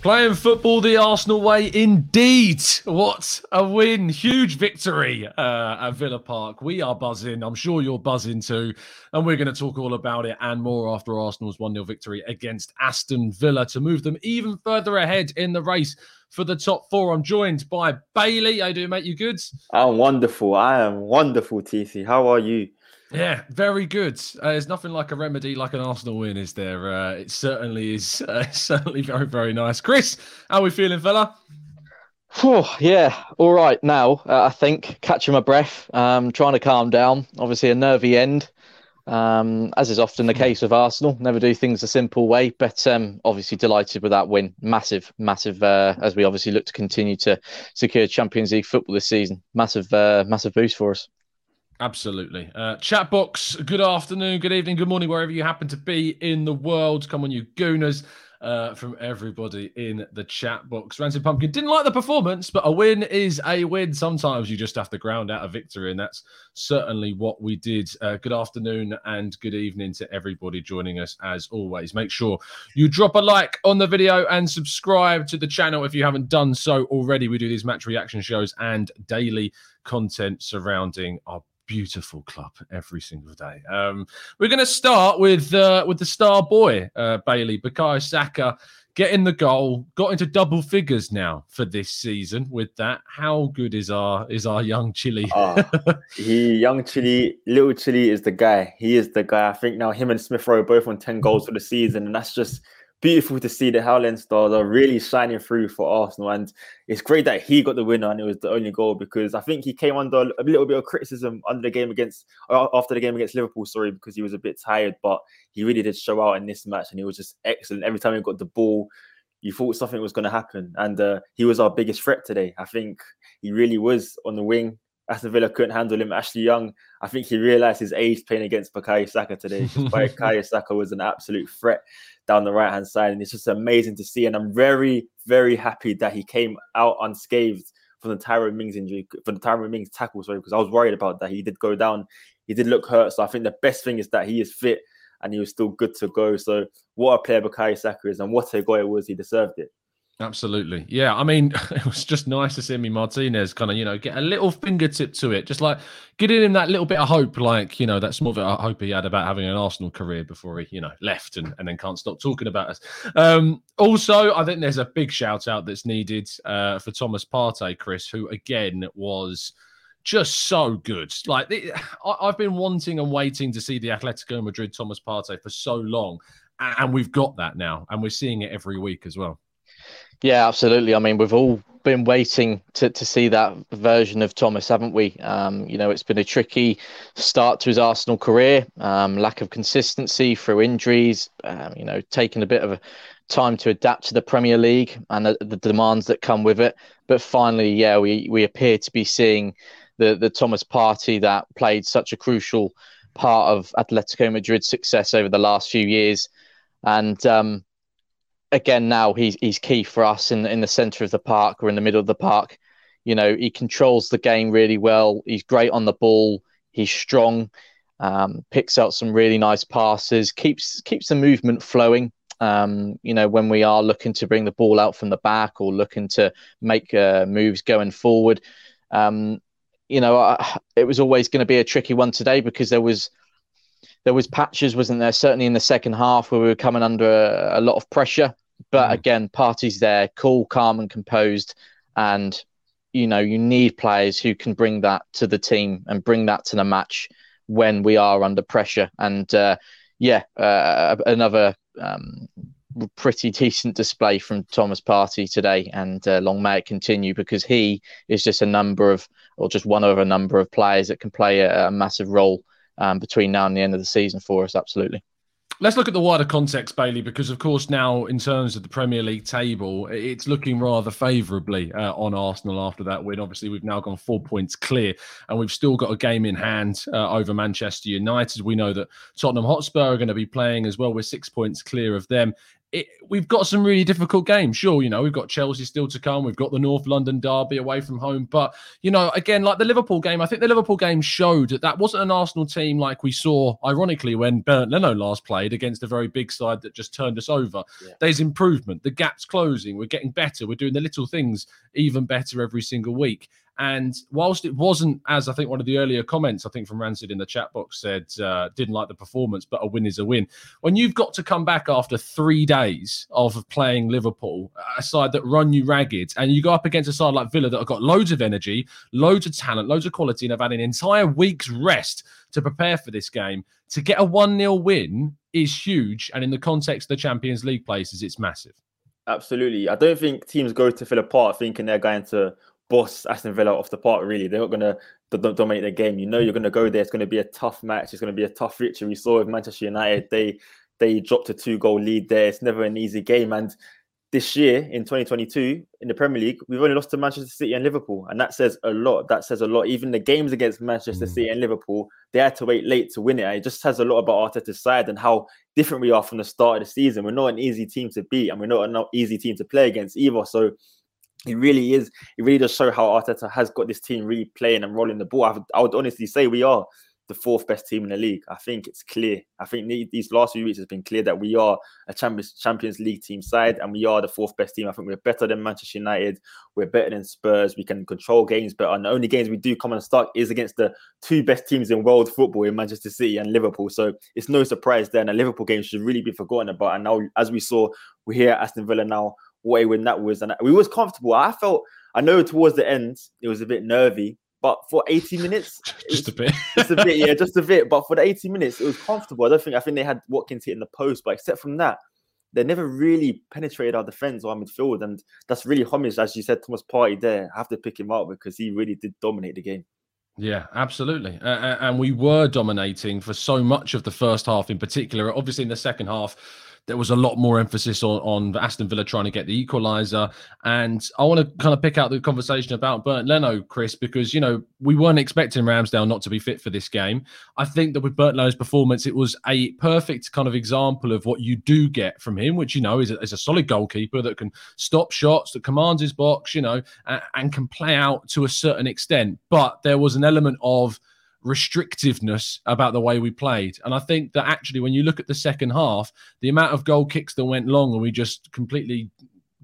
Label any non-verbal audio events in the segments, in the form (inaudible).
Playing football the Arsenal way, indeed. What a win. Huge victory uh, at Villa Park. We are buzzing. I'm sure you're buzzing too. And we're going to talk all about it and more after Arsenal's 1 0 victory against Aston Villa to move them even further ahead in the race for the top four. I'm joined by Bailey. How do you, mate? You good? I'm wonderful. I am wonderful, TC. How are you? Yeah, very good. Uh, there's nothing like a remedy like an Arsenal win, is there? Uh, it certainly is. Uh, (laughs) certainly very, very nice. Chris, how are we feeling, fella? Oh, yeah, all right now. Uh, I think catching my breath, um, trying to calm down. Obviously, a nervy end, um, as is often the hmm. case with Arsenal. Never do things a simple way, but um, obviously delighted with that win. Massive, massive. Uh, as we obviously look to continue to secure Champions League football this season, massive, uh, massive boost for us. Absolutely. Uh, chat box, good afternoon, good evening, good morning, wherever you happen to be in the world. Come on, you gooners. Uh, from everybody in the chat box. Rancid Pumpkin didn't like the performance, but a win is a win. Sometimes you just have to ground out a victory, and that's certainly what we did. Uh, good afternoon and good evening to everybody joining us as always. Make sure you drop a like on the video and subscribe to the channel if you haven't done so already. We do these match reaction shows and daily content surrounding our beautiful club every single day. Um, we're going to start with uh, with the star boy uh, Bailey Bukayo Saka getting the goal, got into double figures now for this season. With that, how good is our is our young Chile? uh, he young Chile, little Chile is the guy. He is the guy. I think now him and Smith Rowe both on ten goals for the season, and that's just beautiful to see the Howling Stars are really shining through for Arsenal. And it's great that he got the winner and it was the only goal because I think he came under a little bit of criticism under the game against after the game against Liverpool, sorry, because he was a bit tired, but he really did show out in this match and he was just excellent. Every time he got the ball, you thought something was going to happen. And uh, he was our biggest threat today. I think he really was on the wing. Aston Villa couldn't handle him. Ashley Young, I think he realised his age playing against Bukayo Saka today. (laughs) Bukayo Saka was an absolute threat down the right hand side, and it's just amazing to see. And I'm very, very happy that he came out unscathed from the Tyrone Mings injury, from the Tyrone Mings tackle, sorry, because I was worried about that. He did go down, he did look hurt. So I think the best thing is that he is fit and he was still good to go. So what a player Bukayo Saka is, and what a goal it was, he deserved it. Absolutely. Yeah. I mean, (laughs) it was just nice to see Emi Martinez kind of, you know, get a little fingertip to it, just like getting him that little bit of hope, like, you know, that small bit of hope he had about having an Arsenal career before he, you know, left and, and then can't stop talking about us. Um, also, I think there's a big shout out that's needed uh, for Thomas Partey, Chris, who again was just so good. Like, I've been wanting and waiting to see the Atletico Madrid Thomas Partey for so long. And we've got that now, and we're seeing it every week as well. Yeah, absolutely. I mean, we've all been waiting to, to see that version of Thomas, haven't we? Um, you know, it's been a tricky start to his Arsenal career, um, lack of consistency through injuries, um, you know, taking a bit of time to adapt to the Premier League and the, the, demands that come with it. But finally, yeah, we, we appear to be seeing the, the Thomas Partey that played such a crucial part of Atletico Madrid's success over the last few years. And, um, again now he's he's key for us in in the center of the park or in the middle of the park. You know, he controls the game really well. He's great on the ball. He's strong. Um, picks out some really nice passes. Keeps keeps the movement flowing. Um, you know, when we are looking to bring the ball out from the back or looking to make uh, moves going forward. Um, you know, uh, it was always going to be a tricky one today because there was there was patches, wasn't there? Certainly in the second half where we were coming under a, a lot of pressure. But mm. again, Partey's there, cool, calm, and composed, and you know you need players who can bring that to the team and bring that to the match when we are under pressure. And uh, yeah, uh, another um, pretty decent display from Thomas Partey today, and uh, long may it continue because he is just a number of, or just one of a number of players that can play a, a massive role um, between now and the end of the season for us. Absolutely. Let's look at the wider context, Bailey, because of course now in terms of the Premier League table, it's looking rather favourably uh, on Arsenal after that win. Obviously, we've now gone four points clear, and we've still got a game in hand uh, over Manchester United. We know that Tottenham Hotspur are going to be playing as well. We're six points clear of them it, we've got some really difficult games. Sure, you know, we've got Chelsea still to come. We've got the North London derby away from home. But, you know, again, like the Liverpool game, I think the Liverpool game showed that that wasn't an Arsenal team like we saw, ironically, when Bernd Leno last played against a very big side that just turned us over. Yeah. There's improvement. The gap's closing. We're getting better. We're doing the little things even better every single week. And whilst it wasn't, as I think one of the earlier comments, I think from Rancid in the chat box said, uh, didn't like the performance, but a win is a win. When you've got to come back after three days of playing Liverpool, a side that run you ragged, and you go up against a side like Villa that have got loads of energy, loads of talent, loads of quality, and have had an entire week's rest to prepare for this game, to get a 1 0 win is huge. And in the context of the Champions League places, it's massive. Absolutely. I don't think teams go to Villa Park thinking they're going to boss Aston Villa off the park. Really, they're not going to dominate the game. You know, you're going to go there. It's going to be a tough match. It's going to be a tough victory. We saw with Manchester United, they they dropped a two goal lead there. It's never an easy game. And this year in 2022 in the Premier League, we've only lost to Manchester City and Liverpool, and that says a lot. That says a lot. Even the games against Manchester mm. City and Liverpool, they had to wait late to win it. And it just says a lot about Arteta's side and how different we are from the start of the season. We're not an easy team to beat, and we're not an easy team to play against either. So it really is. It really does show how Arteta has got this team really playing and rolling the ball. I would, I would honestly say we are the fourth best team in the league. I think it's clear. I think these last few weeks has been clear that we are a Champions League team side and we are the fourth best team. I think we're better than Manchester United. We're better than Spurs. We can control games. And the only games we do come and start is against the two best teams in world football in Manchester City and Liverpool. So it's no surprise then a Liverpool game should really be forgotten about. And now, as we saw, we're here at Aston Villa now what a win that was. And we was comfortable. I felt, I know towards the end, it was a bit nervy, but for 80 minutes, (laughs) just a bit, just a bit, yeah, just a bit. But for the 80 minutes, it was comfortable. I don't think, I think they had Watkins hitting the post, but except from that, they never really penetrated our defense or our midfield. And that's really homage, as you said, Thomas Partey. there. I have to pick him up because he really did dominate the game. Yeah, absolutely. Uh, and we were dominating for so much of the first half in particular. Obviously, in the second half, there was a lot more emphasis on, on Aston Villa trying to get the equaliser. And I want to kind of pick out the conversation about Bernd Leno, Chris, because, you know, we weren't expecting Ramsdale not to be fit for this game. I think that with Bernd Leno's performance, it was a perfect kind of example of what you do get from him, which, you know, is a, is a solid goalkeeper that can stop shots, that commands his box, you know, and, and can play out to a certain extent. But there was an element of, restrictiveness about the way we played. And I think that actually, when you look at the second half, the amount of goal kicks that went long and we just completely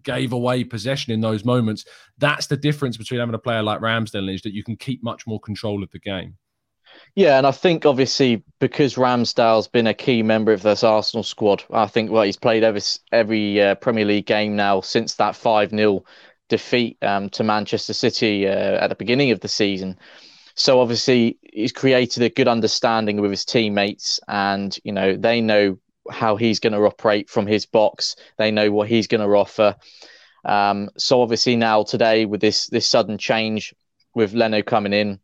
gave away possession in those moments, that's the difference between having a player like Ramsdale is that you can keep much more control of the game. Yeah, and I think obviously because Ramsdale's been a key member of this Arsenal squad, I think well he's played every every uh, Premier League game now since that five 0 defeat um, to Manchester City uh, at the beginning of the season. So obviously, he's created a good understanding with his teammates, and you know they know how he's going to operate from his box. They know what he's going to offer. Um, so obviously now today with this this sudden change with Leno coming in,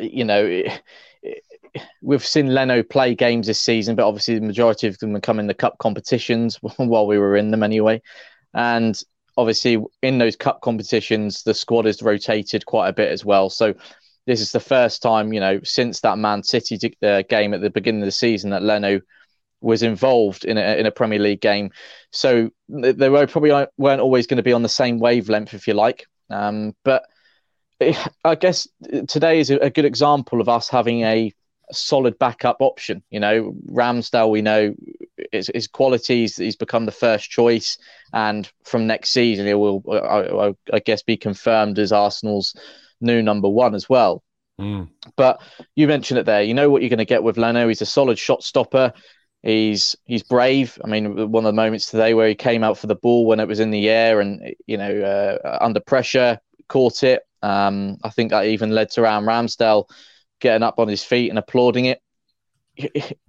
you know. It, we've seen Leno play games this season, but obviously the majority of them have come in the cup competitions (laughs) while we were in them anyway. And obviously in those cup competitions, the squad is rotated quite a bit as well. So this is the first time, you know, since that Man City uh, game at the beginning of the season that Leno was involved in a, in a Premier League game. So they were probably weren't always going to be on the same wavelength, if you like. Um, but I guess today is a good example of us having a solid backup option. You know, Ramsdale, we know his, his qualities, he's become the first choice. And from next season, it will, I, I guess, be confirmed as Arsenal's new number one as well. Mm. But you mentioned it there. You know what you're going to get with Leno. He's a solid shot stopper. He's he's brave. I mean, one of the moments today where he came out for the ball when it was in the air and you know uh, under pressure, caught it. Um, I think that even led to Aaron Ramsdale getting up on his feet and applauding it.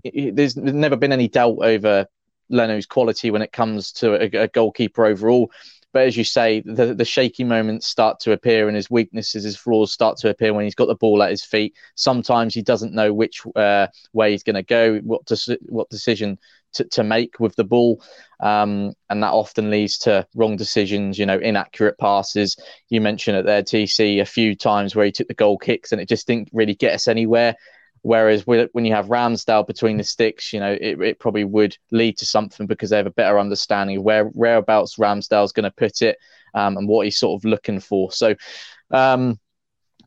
(laughs) There's never been any doubt over Leno's quality when it comes to a, a goalkeeper overall. But as you say, the, the shaky moments start to appear and his weaknesses, his flaws start to appear when he's got the ball at his feet. Sometimes he doesn't know which uh, way he's going to go, what, to, what decision to, to make with the ball. Um, and that often leads to wrong decisions, you know, inaccurate passes. You mentioned it there, TC, a few times where he took the goal kicks and it just didn't really get us anywhere. Whereas when you have Ramsdale between the sticks, you know, it, it probably would lead to something because they have a better understanding of where whereabouts Ramsdale's going to put it um, and what he's sort of looking for. So, um,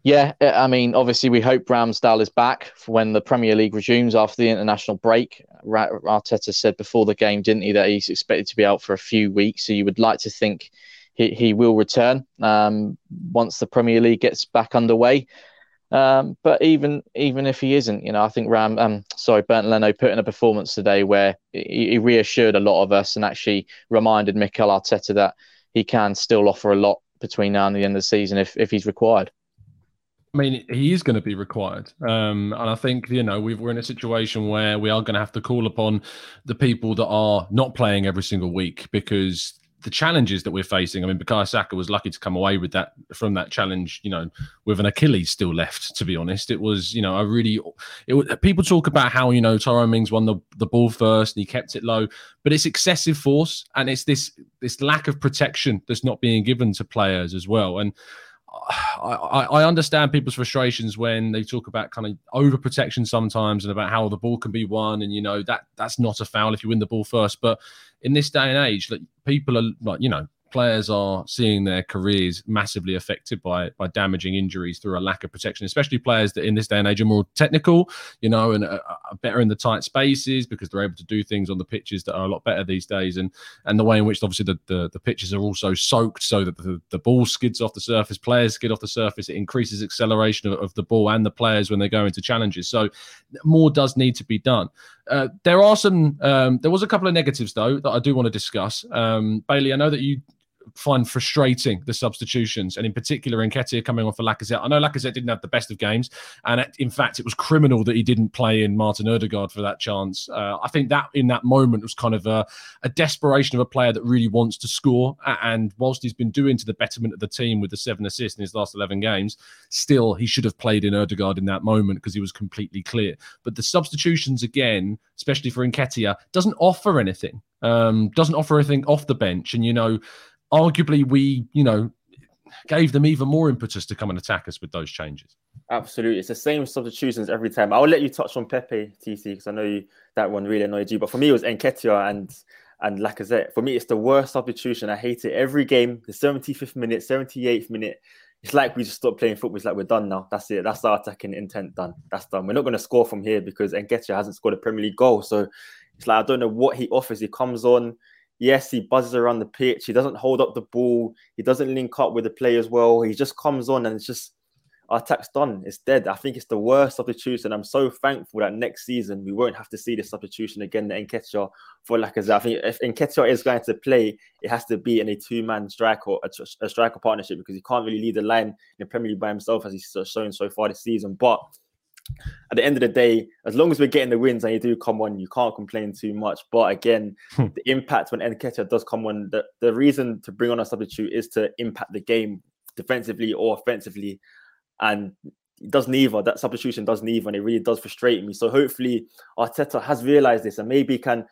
yeah, I mean, obviously, we hope Ramsdale is back for when the Premier League resumes after the international break. Arteta said before the game, didn't he, that he's expected to be out for a few weeks. So you would like to think he, he will return um, once the Premier League gets back underway. Um, but even even if he isn't, you know, I think Ram, um, sorry, Bernd Leno put in a performance today where he, he, reassured a lot of us and actually reminded Mikel Arteta that he can still offer a lot between now and the end of the season if if he's required. I mean, he is going to be required, um, and I think you know we are in a situation where we are going to have to call upon the people that are not playing every single week because the challenges that we're facing. I mean, Bukayo Saka was lucky to come away with that from that challenge, you know, with an Achilles still left. To be honest, it was, you know, I really, it, people talk about how you know Tyrone Mings won the, the ball first and he kept it low, but it's excessive force and it's this this lack of protection that's not being given to players as well. And I, I, understand people's frustrations when they talk about kind of overprotection sometimes and about how the ball can be won, and you know that that's not a foul if you win the ball first. But in this day and age, like people are like you know players are seeing their careers massively affected by by damaging injuries through a lack of protection, especially players that in this day and age are more technical, you know, and are, are better in the tight spaces because they're able to do things on the pitches that are a lot better these days, and and the way in which obviously the the, the pitches are also soaked so that the, the ball skids off the surface, players skid off the surface, it increases acceleration of, of the ball and the players when they go into challenges. So more does need to be done. Uh, there are some. Um, there was a couple of negatives though that I do want to discuss. Um, Bailey, I know that you find frustrating the substitutions, and in particular, Nketiah coming on for Lacazette. I know Lacazette didn't have the best of games, and in fact, it was criminal that he didn't play in Martin Odegaard for that chance. Uh, I think that in that moment was kind of a, a, desperation of a player that really wants to score, and whilst he's been doing to the betterment of the team with the seven assists in his last eleven games, still he should have played in Odegaard in that moment because he was completely clear. But the substitutions again, especially for Nketiah, doesn't offer anything. Um, doesn't offer anything off the bench, and you know arguably we, you know, gave them even more impetus to come and attack us with those changes. Absolutely, it's the same substitutions every time. I'll let you touch on Pepe TC because I know you, that one really annoyed you. But for me, it was Nketiah and and Lacazette. For me, it's the worst substitution. I hate it every game. The 75th minute, 78th minute. It's like we just stopped playing football. It's like we're done now. That's it. That's our attacking intent done. That's done. We're not going to score from here because Nketiah hasn't scored a Premier League goal. So it's like I don't know what he offers. He comes on Yes, he buzzes around the pitch. He doesn't hold up the ball. He doesn't link up with the players well. He just comes on and it's just our attack's done. It's dead. I think it's the worst substitution. I'm so thankful that next season we won't have to see this substitution again, the Nketiah for Lacazette. I think if Nketiah is going to play, it has to be in a two-man strike or a striker partnership because he can't really lead the line in the Premier League by himself as he's shown so far this season. But at the end of the day, as long as we're getting the wins and you do come on, you can't complain too much. But again, hmm. the impact when Nketiah does come on, the, the reason to bring on a substitute is to impact the game defensively or offensively. And it does neither. That substitution does neither, and it really does frustrate me. So hopefully Arteta has realized this and maybe can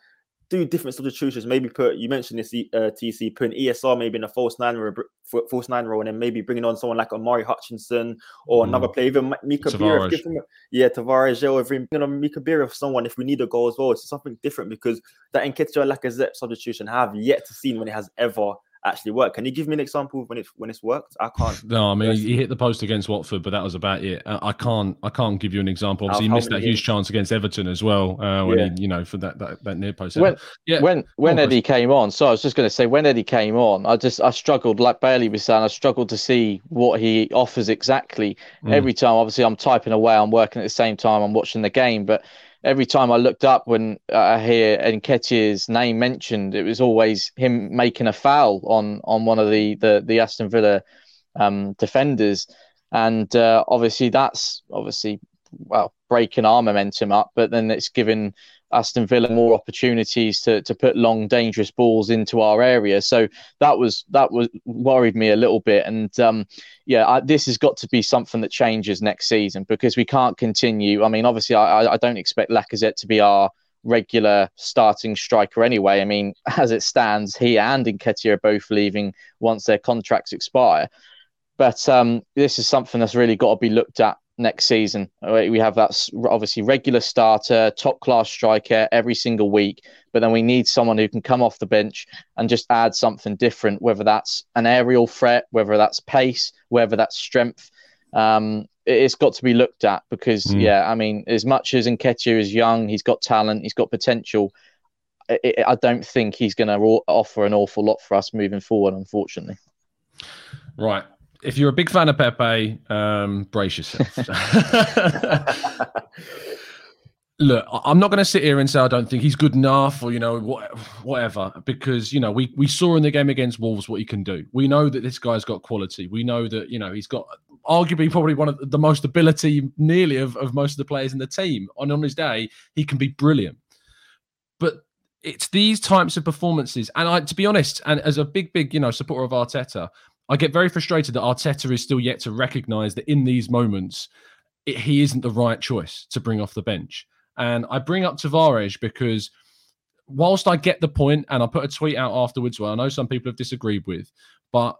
do different substitutions. Maybe put you mentioned this uh, TC putting ESR maybe in a false nine or a false nine role, and then maybe bringing on someone like Omari Hutchinson or mm. another player, even Mika Biereth. Yeah, Tavares, or even bringing on Mika Biereth, someone if we need a goal as well. It's something different because that Nketiah Lacazette substitution I have yet to see when it has ever actually work. Can you give me an example when it's when it's worked? I can't. No, I mean he hit the post against Watford, but that was about it. I can't I can't give you an example. Obviously, how, he missed that huge chance against Everton as well uh, when yeah. he you know for that that, that near post. When yeah. when when oh, Eddie came on, so I was just going to say when Eddie came on, I just I struggled like Bailey was saying, I struggled to see what he offers exactly mm. every time. Obviously, I'm typing away, I'm working at the same time, I'm watching the game, but every time I looked up when I hear Nketiah's name mentioned, it was always him making a foul on on one of the the, the Aston Villa um, defenders, and uh, obviously that's obviously well breaking our momentum up, but then it's given Aston Villa more opportunities to to put long, dangerous balls into our area. So that was that was worried me a little bit. And um, yeah, I, this has got to be something that changes next season because we can't continue. I mean, obviously, I, I don't expect Lacazette to be our regular starting striker anyway. I mean, (laughs) as it stands, he and Nketiah are both leaving once their contracts expire. But um, this is something that's really got to be looked at next season. We have that obviously regular starter, top class striker every single week, but then we need someone who can come off the bench and just add something different, whether that's an aerial threat, whether that's pace, whether that's strength. Um, it's got to be looked at because, mm. yeah, I mean, as much as Nketiah is young, he's got talent, he's got potential. I don't think he's going to offer an awful lot for us moving forward, unfortunately. Right if you're a big fan of Pepe, um, brace yourself. (laughs) (laughs) Look, I'm not going to sit here and say I don't think he's good enough, or you know, whatever, because you know we we saw in the game against Wolves what he can do. We know that this guy's got quality. We know that you know he's got arguably probably one of the most ability, nearly of, of most of the players in the team. And on his day, he can be brilliant. But it's these types of performances, and I, to be honest, and as a big, big, you know, supporter of Arteta, I get very frustrated that Arteta is still yet to recognise that in these moments, it, he isn't the right choice to bring off the bench. And I bring up Tavares because whilst I get the point and I put a tweet out afterwards, well, I know some people have disagreed with, but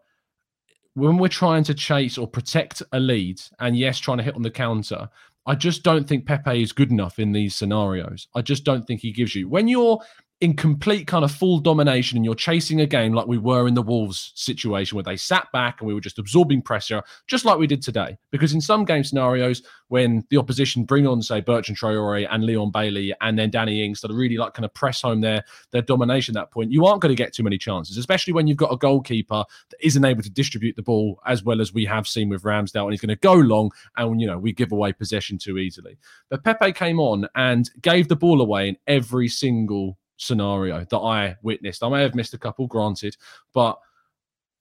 when we're trying to chase or protect a lead, and yes, trying to hit on the counter, I just don't think Pepe is good enough in these scenarios. I just don't think he gives you. When you're in complete kind of full domination and you're chasing a game like we were in the Wolves situation where they sat back and we were just absorbing pressure, just like we did today. Because in some game scenarios, when the opposition bring on, say, Bertrand Traore and Leon Bailey and then Danny Ings that really like kind of press home their, their domination at that point, you aren't going to get too many chances, especially when you've got a goalkeeper that isn't able to distribute the ball as well as we have seen with Ramsdale. And he's going to go long and, you know, we give away possession too easily. But Pepe came on and gave the ball away in every single scenario that I witnessed. I may have missed a couple, granted, but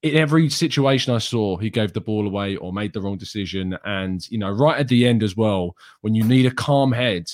in every situation I saw, he gave the ball away or made the wrong decision. And, you know, right at the end as well, when you need a calm head,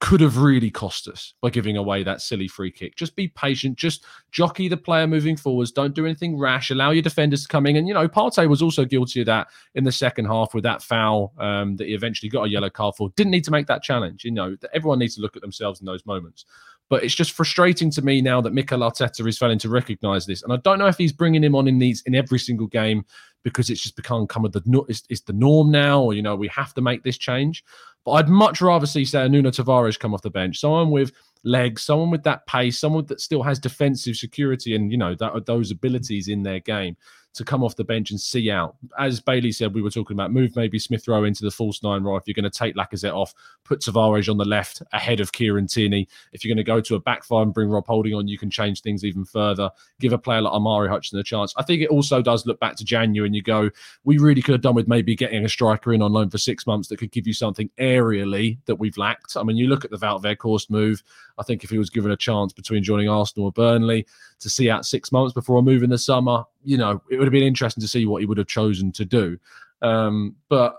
could have really cost us by giving away that silly free kick. Just be patient, just jockey the player moving forwards. Don't do anything rash. Allow your defenders to come in. And, you know, Partey was also guilty of that in the second half with that foul um, that he eventually got a yellow card for. Didn't need to make that challenge. You know, everyone needs to look at themselves in those moments. But it's just frustrating to me now that Mikel Arteta is failing to recognise this, and I don't know if he's bringing him on in these in every single game because it's just become kind of the it's, it's the norm now, or you know we have to make this change. But I'd much rather see say Nuno Tavares come off the bench, someone with legs, someone with that pace, someone that still has defensive security and you know that those abilities in their game to come off the bench and see out. As Bailey said, we were talking about move maybe Smith Rowe into the false nine role. If you're going to take Lacazette off, put Tavares on the left ahead of Kieran Tierney. If you're going to go to a back five and bring Rob Holding on, you can change things even further. Give a player like Omari Hutchinson a chance. I think it also does look back to January and you go, we really could have done with maybe getting a striker in on loan for six months that could give you something aerially that we've lacked. I mean, you look at the Wout Weghorst move. I think if he was given a chance between joining Arsenal or Burnley to see out six months before a move in the summer, you know, it would have been interesting to see what he would have chosen to do. Um, but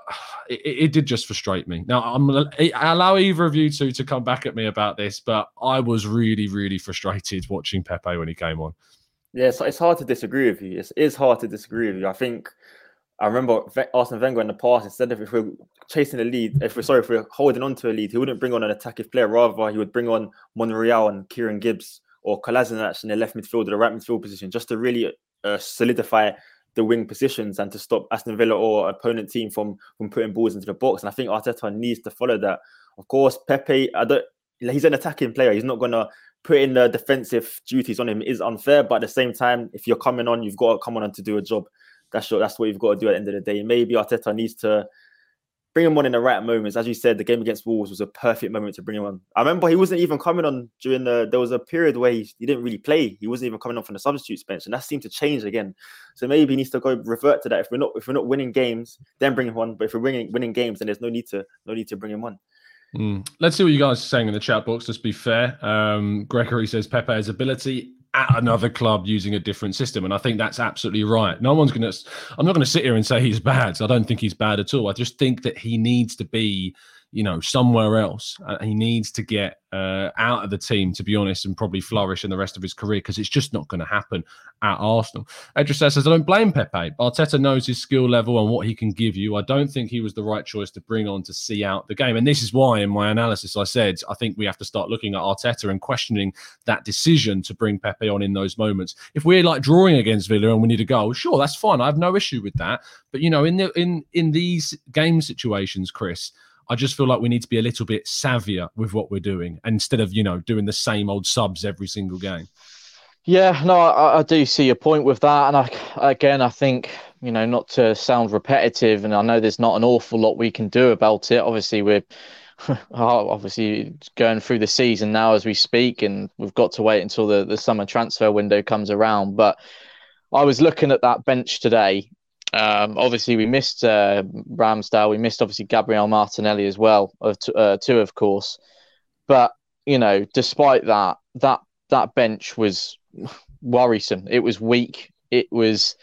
it, it, did just frustrate me. Now, I'm I allow either of you two to come back at me about this, but I was really, really frustrated watching Pepe when he came on. Yeah, it's, it's hard to disagree with you. It's, it's hard to disagree with you. I think I remember Arsene Wenger in the past, instead of if we're chasing a lead, if we're sorry, if we're holding on to a lead, he wouldn't bring on an attacking player. Rather, he would bring on Monreal and Kieran Gibbs or Kolasinac in the left midfield or the right midfield position just to really uh, solidify the wing positions and to stop Aston Villa or opponent team from from putting balls into the box. And I think Arteta needs to follow that. Of course, Pepe, I don't. He's an attacking player. He's not gonna put in the defensive duties on him. It is unfair, but at the same time, if you're coming on, you've got to come on to do a job. That's your, that's what you've got to do at the end of the day. Maybe Arteta needs to bring him on in the right moments. As you said, the game against Wolves was a perfect moment to bring him on. I remember he wasn't even coming on during the. There was a period where he, he didn't really play. He wasn't even coming on from the substitutes bench, and that seemed to change again. So maybe he needs to go revert to that. If we're not if we're not winning games, then bring him on. But if we're winning winning games, then there's no need to no need to bring him on. Mm. Let's see what you guys are saying in the chat box. Let's be fair. Um, Gregory says Pepe's ability at another club using a different system. And I think that's absolutely right. No one's going to, I'm not going to sit here and say he's bad. I don't think he's bad at all. I just think that he needs to be, you know, somewhere else. Uh, he needs to get uh, out of the team, to be honest, and probably flourish in the rest of his career because it's just not going to happen at Arsenal. Edris says, I don't blame Pepe. Arteta knows his skill level and what he can give you. I don't think he was the right choice to bring on to see out the game. And this is why, in my analysis, I said, I think we have to start looking at Arteta and questioning that decision to bring Pepe on in those moments. If we're like drawing against Villa and we need a goal, sure, that's fine. I have no issue with that. But, you know, in the in in these game situations, Chris, I just feel like we need to be a little bit savvier with what we're doing instead of, you know, doing the same old subs every single game. Yeah, no, I, I do see your point with that. And I, again, I think, you know, not to sound repetitive, and I know there's not an awful lot we can do about it. Obviously, we're (laughs) oh, obviously going through the season now as we speak, and we've got to wait until the, the summer transfer window comes around. But I was looking at that bench today um, obviously, we missed uh, Ramsdale. We missed obviously Gabriel Martinelli as well, of uh, two, of course. But you know, despite that, that that bench was worrisome. It was weak. It was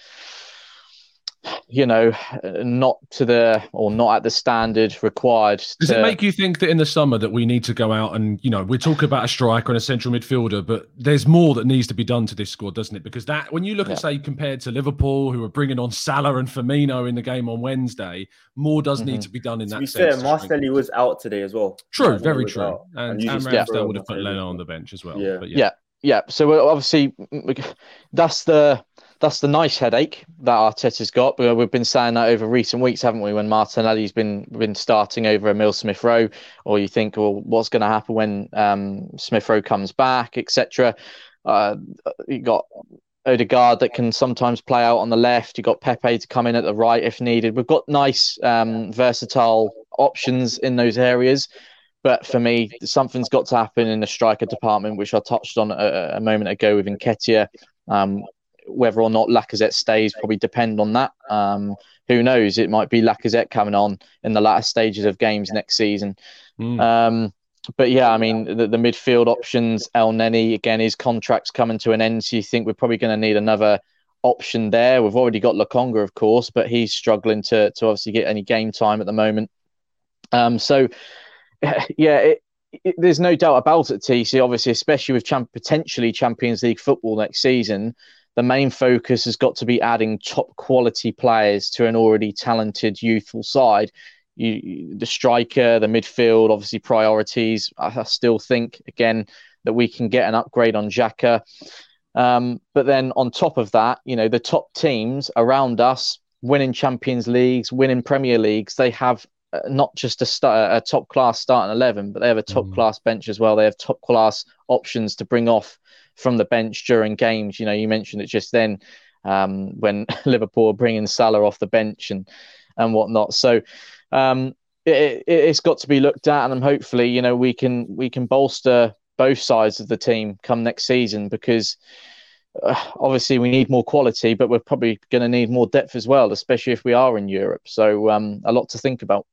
you know, not to the or not at the standard required. Does to... it make you think that in the summer that we need to go out and you know we talk about a striker and a central midfielder, but there's more that needs to be done to this squad, doesn't it? Because that when you look yeah. at say compared to Liverpool, who are bringing on Salah and Firmino in the game on Wednesday, more does mm-hmm. need to be done in to that. To be sense, fair, Martinelli was out today as well. True, very true, out. and, and, and Ramsdale yeah. would have put Leno on the bench as well. Yeah, yeah. yeah yeah, so obviously (laughs) that's the that's the nice headache that Arteta's got. We've been saying that over recent weeks, haven't we? When Martinelli's been been starting over Emile Smith Rowe, or you think, well, what's going to happen when um, Smith Rowe comes back, etc. Uh, you got Odegaard that can sometimes play out on the left. You got Pepe to come in at the right if needed. We've got nice, um, versatile options in those areas. But for me, something's got to happen in the striker department, which I touched on a, a moment ago with Nketiah. Um, whether or not Lacazette stays probably depend on that. Um, who knows? It might be Lacazette coming on in the latter stages of games next season. Mm. Um, but yeah, I mean, the, the, midfield options, Elneny, again, his contract's coming to an end. So you think we're probably going to need another option there. We've already got Lokonga, of course, but he's struggling to, to obviously get any game time at the moment. Um, so (laughs) yeah, it, it, there's no doubt about it, TC. Obviously, especially with champ- potentially Champions League football next season, the main focus has got to be adding top quality players to an already talented youthful side. You, the striker, the midfield, obviously priorities. I, I still think again that we can get an upgrade on Xhaka. Um, but then on top of that, you know, the top teams around us winning Champions Leagues, winning Premier Leagues, they have uh, not just a, start, a top class starting 11, but they have a top mm. class bench as well. They have top class options to bring off from the bench during games. You know, you mentioned it just then um, when (laughs) Liverpool bringing Salah off the bench and and whatnot. So um, it, it, has got to be looked at, and hopefully, you know, we can we can bolster both sides of the team come next season because. Uh, obviously, we need more quality, but we're probably going to need more depth as well, especially if we are in Europe. So, um, a lot to think about.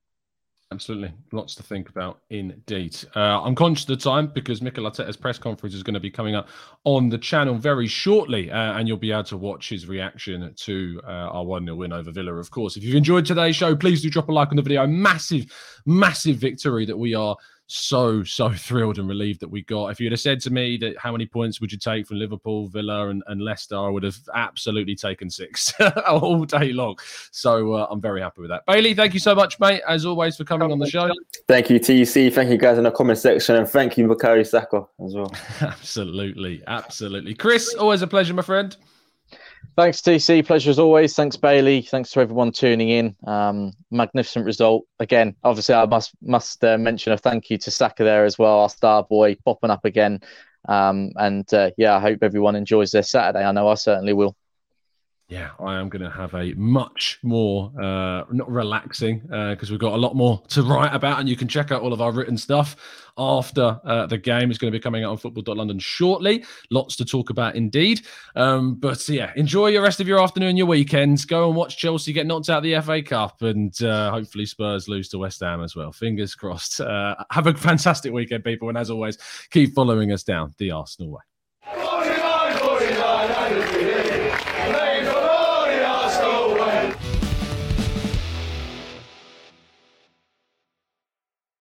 Absolutely. Lots to think about indeed. Uh, I'm conscious of the time because Mikel Arteta's press conference is going to be coming up on the channel very shortly, uh, and you'll be able to watch his reaction to uh, our 1 0 win over Villa, of course. If you've enjoyed today's show, please do drop a like on the video. Massive, massive victory that we are so so (laughs) thrilled and relieved that we got. If you'd have said to me that how many points would you take from Liverpool, Villa, and, and Leicester, I would have absolutely taken six (laughs) all day long. So uh, I'm very happy with that. Bailey, thank you so much, mate, as always, for coming on the show. Thank you, TC. Thank you guys in the comment section, and thank you, Bukayo Saka, as well. (laughs) absolutely, absolutely. Chris, always a pleasure, my friend. Thanks, TC. Pleasure as always. Thanks, Bailey. Thanks to everyone tuning in. Um, magnificent result. Again, obviously, I must must uh, mention a thank you to Saka there as well, our star boy, popping up again. Um, and uh, yeah, I hope everyone enjoys their Saturday. I know I certainly will yeah, I am going to have a much more uh, not relaxing because uh, we've got a lot more to write about, and you can check out all of our written stuff after uh, the game. It's going to be coming out on Football.London shortly. Lots to talk about indeed. Um, but yeah, enjoy your rest of your afternoon, your weekends. Go and watch Chelsea get knocked out of the FA Cup, and uh, hopefully Spurs lose to West Ham as well. Fingers crossed. Uh, have a fantastic weekend, people, and as always, keep following us down the Arsenal way.